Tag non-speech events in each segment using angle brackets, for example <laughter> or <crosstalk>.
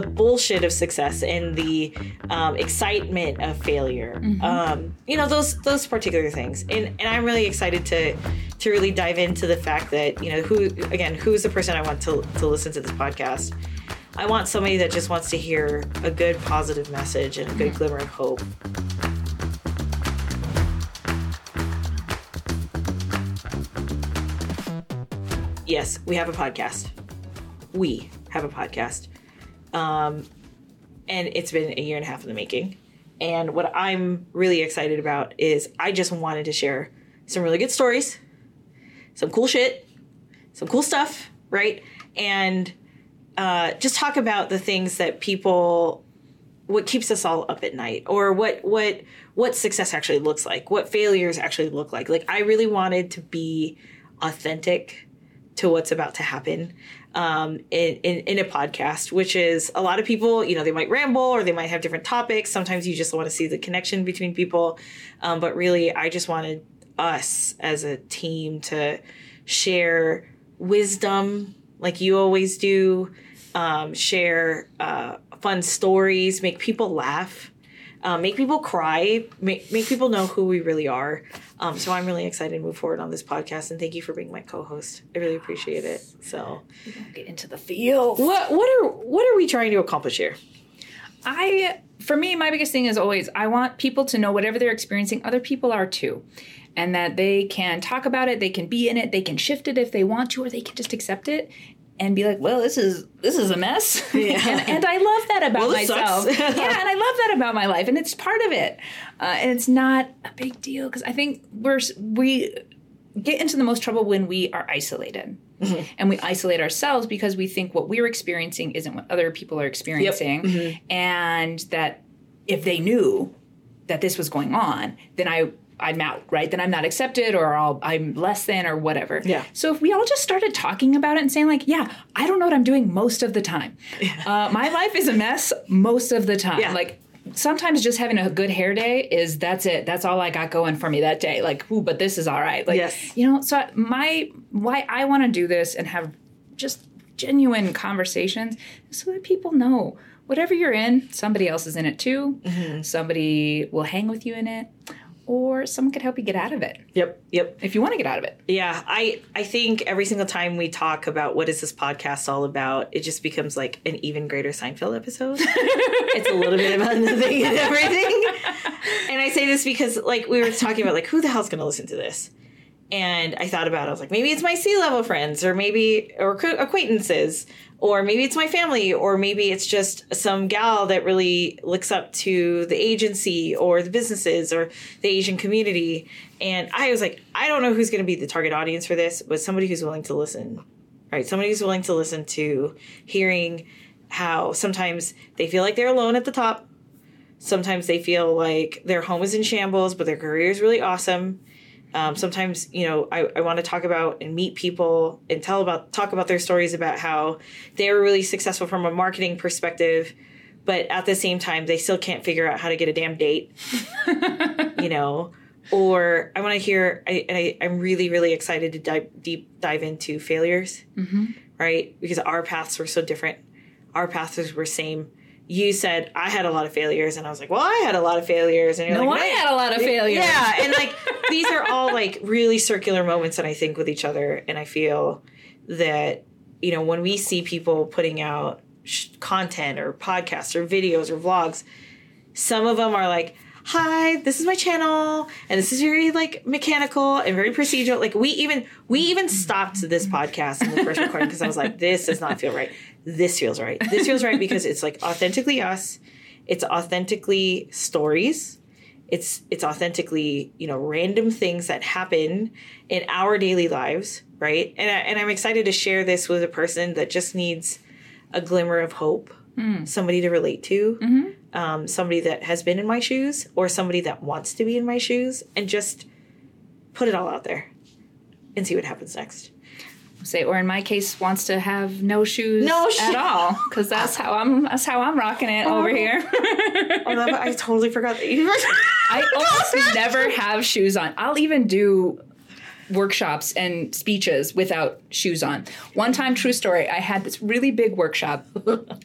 the bullshit of success and the um, excitement of failure. Um, you know those those particular things, and and I'm really excited to to really dive into the fact that you know who again who is the person I want to to listen to this podcast. I want somebody that just wants to hear a good positive message and a good glimmer of hope. Yes, we have a podcast. We have a podcast. Um, and it's been a year and a half in the making. And what I'm really excited about is I just wanted to share some really good stories, some cool shit, some cool stuff, right? And uh, just talk about the things that people what keeps us all up at night or what what what success actually looks like what failures actually look like like i really wanted to be authentic to what's about to happen um, in, in, in a podcast, which is a lot of people, you know, they might ramble or they might have different topics. Sometimes you just want to see the connection between people. Um, but really, I just wanted us as a team to share wisdom like you always do, um, share uh, fun stories, make people laugh. Uh, make people cry, make, make people know who we really are. Um, so I'm really excited to move forward on this podcast, and thank you for being my co-host. I really appreciate it. So, Get into the field. what what are what are we trying to accomplish here? I, for me, my biggest thing is always I want people to know whatever they're experiencing, other people are too. And that they can talk about it, they can be in it, they can shift it if they want to, or they can just accept it and be like, well, this is this is a mess. <laughs> Yeah. and, and I love that about Well, myself. <laughs> yeah, and I love that about my life, and it's part of it. Uh, and it's not a big deal because I think we're we get into the most trouble when we are isolated. And we isolate ourselves because we think what we're experiencing isn't what other people are experiencing. And that if they knew that this was going on, then I I'm out, right? Then I'm not accepted or I'll, I'm less than or whatever. Yeah. So if we all just started talking about it and saying like, yeah, I don't know what I'm doing most of the time. Uh, my life is a mess most of the time. Yeah. Like sometimes just having a good hair day is that's it. That's all I got going for me that day. Like, ooh, but this is all right. Like, Yes. you know, so my why I want to do this and have just genuine conversations so that people know whatever you're in, somebody else is in it too. Somebody will hang with you in it, or someone could help you get out of it Yep, yep. if you want to get out of it. Yeah, I I think every single time we talk about what is this podcast all about, it just becomes like an even greater Seinfeld episode. <laughs> it's a little bit about nothing and everything. And I say this because like we were talking about like who the hell's going to listen to this? And I thought about it. I was like, maybe it's my C-level friends, or maybe or acquaintances, or maybe it's my family, or maybe it's just some gal that really looks up to the agency or the businesses or the Asian community. And I was like, I don't know who's going to be the target audience for this, but somebody who's willing to listen, right? Somebody who's willing to listen to hearing how sometimes they feel like they're alone at the top. Sometimes they feel like their home is in shambles, but their career is really awesome. Um, sometimes, you know, I, I want to talk about and meet people and tell about talk about their stories about how they were really successful from a marketing perspective, but at the same time they still can't figure out how to get a damn date. <laughs> you know, or I want to hear. I, and I I'm really really excited to dive deep dive into failures, right? Because our paths were so different. Our paths were same. You said I had a lot of failures, and I was like, "Well, I had a lot of failures." And you're No, like, I "No, had a lot of failures. yeah, and like <laughs> these are all like really circular moments that I think with each other, and I feel that you know when we see people putting out sh- content or podcasts or videos or vlogs, some of them are like, "Hi, this is my channel, and this is very like mechanical and very procedural." Like we even we even stopped this <laughs> podcast in the first recording because I was like, "This does not feel right. This feels right. This feels right because it's like authentically us. It's authentically stories." it's it's authentically you know random things that happen in our daily lives right and, I, and i'm excited to share this with a person that just needs a glimmer of hope somebody to relate to um, somebody that has been in my shoes or somebody that wants to be in my shoes and just put it all out there and see what happens next Say, or in my case, wants to have no shoes, No at all, because that's how I'm. That's how I'm rocking it over here. <laughs> oh, that- i totally forgot that you <laughs> I almost <laughs> never have shoes on. I'll even do workshops and speeches without shoes on. One time, true story, I had this really big workshop.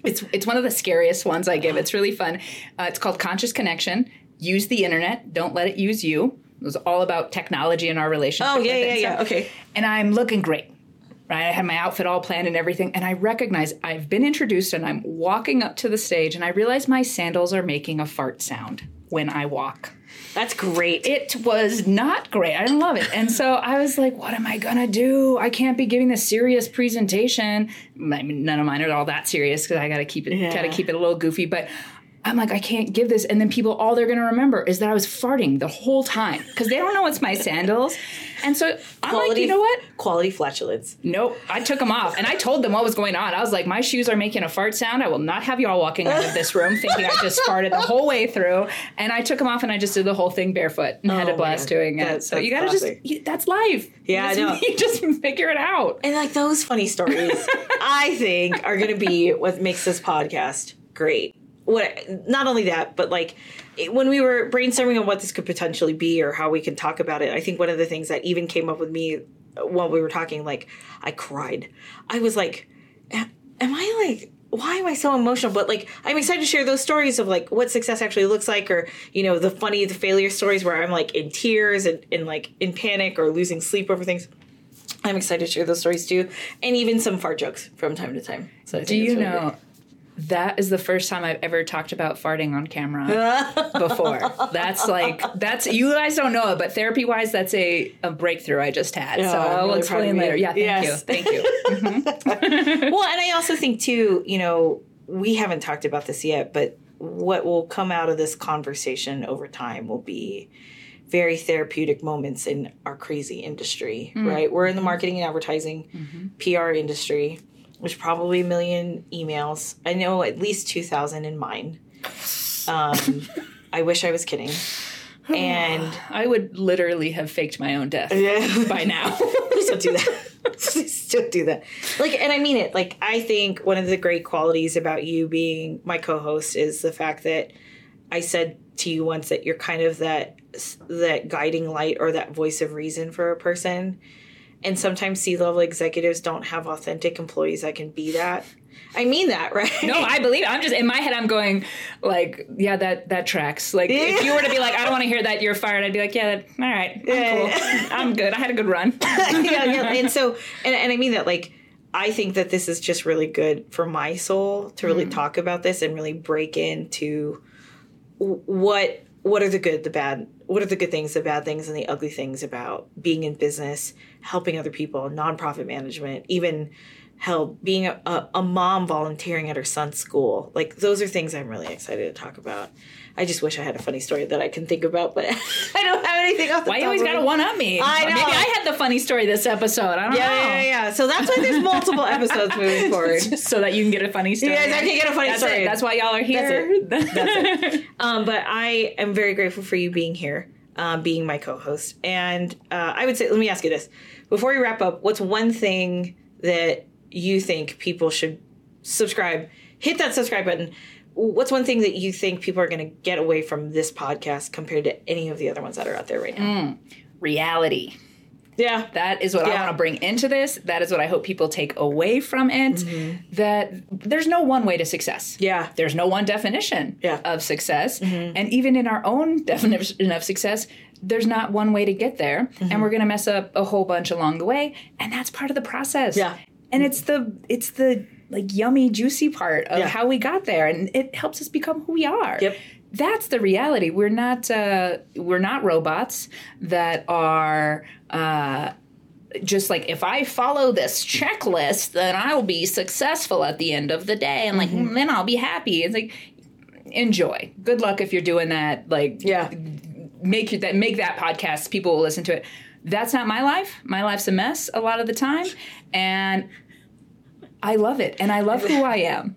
it's it's one of the scariest ones I give. It's really fun. Uh, it's called Conscious Connection. Use the internet. Don't let it use you. It was all about technology and our relationship. Oh yeah, yeah, yeah. Okay. and I'm looking great. I had my outfit all planned and everything, and I recognize I've been introduced, and I'm walking up to the stage, and I realize my sandals are making a fart sound when I walk. That's great. It was not great. I didn't love it, and so I was like, "What am I gonna do? I can't be giving this serious presentation. I mean, none of mine are all that serious because I gotta keep it, Yeah. gotta keep it a little goofy, but." I'm like, I can't give this. And then people, all they're going to remember is that I was farting the whole time because they don't know it's my sandals. And so I'm like, you know what? Quality flatulence. Nope. I took them off and I told them what was going on. I was like, my shoes are making a fart sound. I will not have y'all walking out of this room <laughs> thinking I just farted the whole way through. And I took them off and I just did the whole thing barefoot and had Oh a blast my God. doing it. So you gotta just, you, that's life. Yeah, I know. <laughs> You just figure it out. And like those funny stories, <laughs> I think are going to be what makes this podcast great. What not only that, but like it- when we were brainstorming on what this could potentially be or how we can talk about it, I think one of the things that even came up with me uh, while we were talking, like I cried. I was like, am I like why am I so emotional? But like, I'm excited to share those stories of like what success actually looks like, or you know, the funny, the failure stories where I'm like in tears and, and like in panic or losing sleep over things. I'm excited to share those stories too, and even some fart jokes from time to time. So I Do you know? That is the first time I've ever talked about farting on camera <laughs> before. That's like that's you guys don't know it, but therapy wise, that's a, a breakthrough I just had. Yeah, so I'll really explain later. Yeah, thank Yes. you, thank you. <laughs> Mm-hmm. well, and I also think too, you know, we haven't talked about this yet, but what will come out of this conversation over time will be very therapeutic moments in our crazy industry, mm. right? We're in the mm-hmm. marketing and advertising mm-hmm. PR industry. There's probably a million emails. I know at least 2,000 in mine. Um, I wish I was kidding. <sighs> And I would literally have faked my own death yeah. <laughs> by now. <laughs> Please don't do that. <laughs> Please don't do that. Like, and I mean it. Like, I think one of the great qualities about you being my co-host is the fact that I said to you once that you're kind of that that guiding light or that voice of reason for a person. And sometimes C-level executives don't have authentic employees that can be that. I mean that, <laughs> right? no, I believe it. I'm just in my head. I'm going like, yeah, that that tracks. Like, if you were to be like, I don't want to hear that you're fired, I'd be like, yeah, that, all right, I'm cool, <laughs> I'm good. I had a good run. <laughs> yeah, yeah. And so, and, and I mean that, like, I think that this is just really good for my soul to really mm-hmm. talk about this and really break into what what are the good, the bad, what are the good things, the bad things, and the ugly things about being in business, helping other people, nonprofit management, even hell, being a, a, a mom volunteering at her son's school. Like those are things I'm really excited to talk about. I just wish I had a funny story that I can think about, but <laughs> I don't have anything off the Why you always got to one up me? I know. Maybe I had the funny story this episode. I don't Yeah, know. yeah, yeah, yeah. So that's why there's multiple episodes moving <laughs> forward. So that you can get a funny story. Yes, I can get a funny That's story. It. That's why y'all are here. That's it. Um, but I am very grateful for you being here, um, being my co-host. And uh, I would say, let me ask you this: before we wrap up, what's one thing that you think people should subscribe? Hit that subscribe button. What's one thing that you think people are going to get away from this podcast compared to any of the other ones that are out there right now? Mm, reality. Yeah, That is what I want to bring into this. That is what I hope people take away from it. Mm-hmm. That there's no one way to success. yeah, There's no one definition Yeah. of success. Mm-hmm. And even in our own definition of success, there's not one way to get there. Mm-hmm. And we're going to mess up a whole bunch along the way. And that's part of the process. Yeah. And it's the, it's the like yummy, juicy part of Yeah. how we got there. And it helps us become who we are. Yep. That's the reality. We're not, uh, we're not robots that are, uh, just like if I follow this checklist, then I will be successful at the end of the day, and like then I'll be happy. It's like enjoy. Good luck if you're doing that. Like yeah. make that make that podcast. People will listen to it. That's not my life. My life's a mess a lot of the time, and I love it, and I love who I am.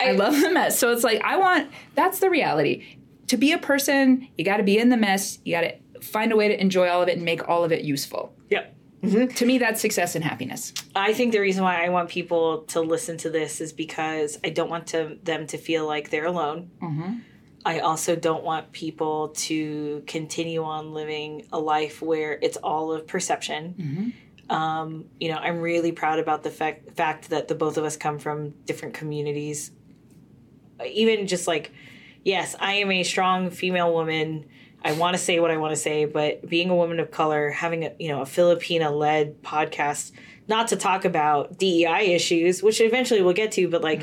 I love the mess. So it's like I want. That's the reality. To be a person, you got to be in the mess. You got to find a way to enjoy all of it and make all of it useful. Yep. Mm-hmm. To me, that's success and happiness. I think the reason why I want people to listen to this is because I don't want to, them to feel like they're alone. Mm-hmm. I also don't want people to continue on living a life where it's all of perception. Um, you know, I'm really proud about the fact fact that the both of us come from different communities. Even just like, yes, I am a strong female woman. I want to say what I want to say, but being a woman of color, having a you know a Filipina led podcast, not to talk about DEI issues, which eventually we'll get to, but like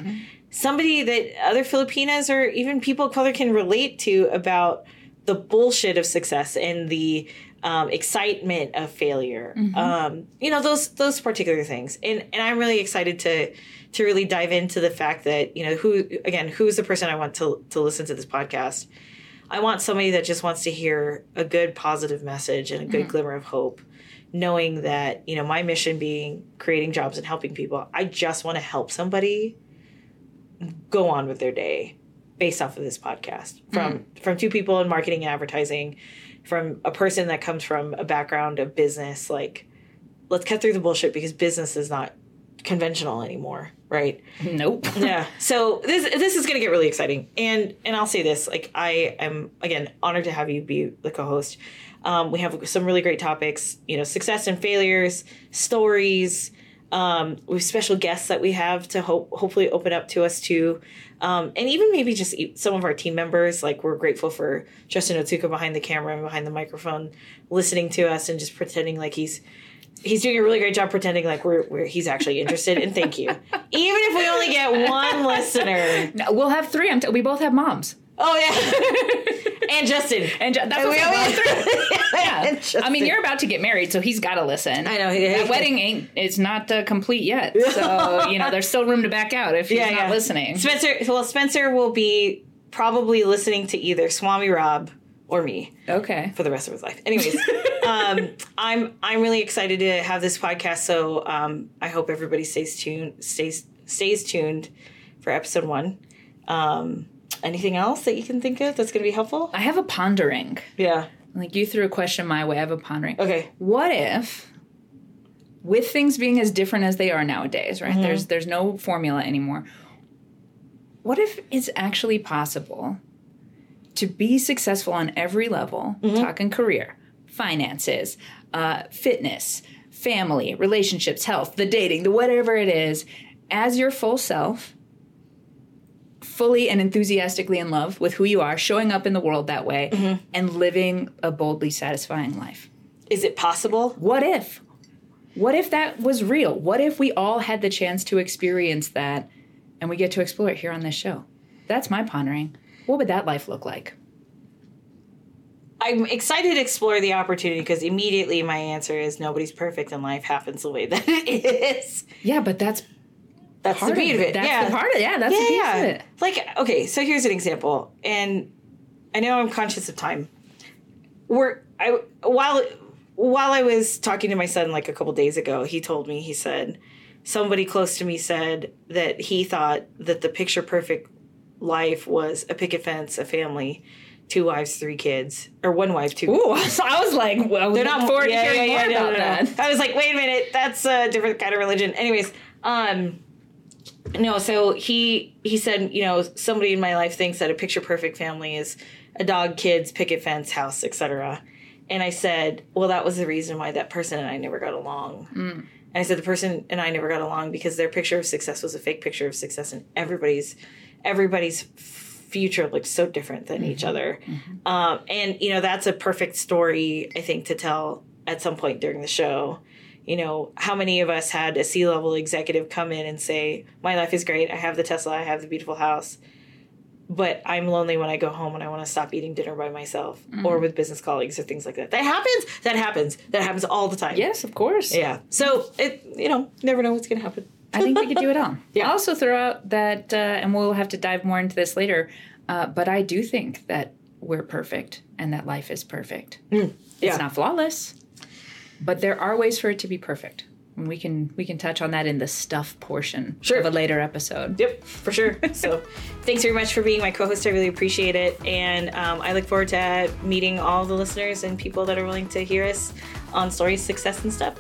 somebody that other Filipinas or even people of color can relate to about the bullshit of success and the um, excitement of failure. Um, you know those those particular things, and and I'm really excited to to really dive into the fact that you know who again who's the person I want to to listen to this podcast. I want somebody that just wants to hear a good positive message and a good glimmer of hope, knowing that you know my mission being creating jobs and helping people. I just want to help somebody go on with their day based off of this podcast. From from two people in marketing and advertising from a person that comes from a background of business like let's cut through the bullshit because business is not conventional anymore right? Nope. <laughs> yeah. So this this is going to get really exciting. And and i'll say this like i am again honored to have you be the co-host. Um, we have some really great topics you know success and failures stories um, we have special guests that we have to hope hopefully open up to us too um, and even maybe just some of our team members like we're grateful for justin otsuka behind the camera and behind the microphone listening to us and just pretending like he's he's doing a really great job pretending like we're, we're he's actually interested and thank you <laughs> even if we only get one listener No, we'll have three. T- we both have moms. Oh yeah <laughs> and justin And ju- that's we what's always <laughs> Yeah. And Justin. I mean, you're about to get married, so he's got to listen. I know, he- that wedding ain't it's not uh, complete yet, <laughs> so you know there's still room to back out if he's yeah, not yeah. listening. spencer well spencer will be probably listening to either swami rob or me Okay. for the rest of his life. Anyways, um, I'm I'm really excited to have this podcast. So um, I hope everybody stays tuned stays stays tuned for episode one. Um, anything else that you can think of that's going to be helpful? I have a pondering. Yeah. Like you threw a question my way. I have a pondering. Okay. What if, with things being as different as they are nowadays, right? There's there's no formula anymore. What if it's actually possible to be successful on every level? Talking career, finances, uh, fitness, family, relationships, health, the dating, the whatever it is, as your full self. Fully and enthusiastically in love with who you are, showing up in the world that way, mm-hmm. and living a boldly satisfying life. Is it possible? What if? What if that was real? What if we all had the chance to experience that and we get to explore it here on this show? That's my pondering. What would that life look like? I'm excited to explore the opportunity because immediately my answer is nobody's perfect and life happens the way that <laughs> it is. Yeah, but that's That's part the beauty of of it. it. That's yeah. the part of it. Yeah, that's the piece of it. Like, okay, so here's an example, and I know I'm conscious of time. We're I while while I was talking to my son like a couple days ago, he told me he said somebody close to me said that he thought that the picture perfect life was a picket fence, a family, two wives, three kids, or one wife, two. Ooh, <laughs> so I was like, well, They're not forward yeah, to hearing yeah, more yeah, no, about no, no. that. I was like, wait a minute, that's a different kind of religion. Anyways, um, no, so he he said, you know, somebody in my life thinks that a picture perfect family is a dog, kids, picket fence, house, etc. And I said, well, that was the reason why that person and I never got along. Hmm. And I said the person and I never got along because their picture of success was a fake picture of success, and everybody's everybody's future looked so different than each mm-hmm. other. Mm-hmm. Um, and you know that's a perfect story I think to tell at some point during the show. You know how many of us had a C level executive come in and say, "My life is great. I have the Tesla. I have the beautiful house." But I'm lonely when I go home and I want to stop eating dinner by myself or with business colleagues or things like that. That happens. That happens. That happens all the time. Yes, of course. Yeah. So it, you know, never know what's going to happen. <laughs> I think we could do it all. <laughs> Yeah. I'll also throw out that, uh, and we'll have to dive more into this later, uh, but I do think that we're perfect and that life is perfect. yeah. It's not flawless, but there are ways for it to be perfect. And we can we can touch on that in the stuff portion Sure. of a later episode. Yep, for sure. <laughs> So, thanks very much for being my co-host. I really appreciate it, and um, I look forward to meeting all the listeners and people that are willing to hear us on stories, success, and stuff.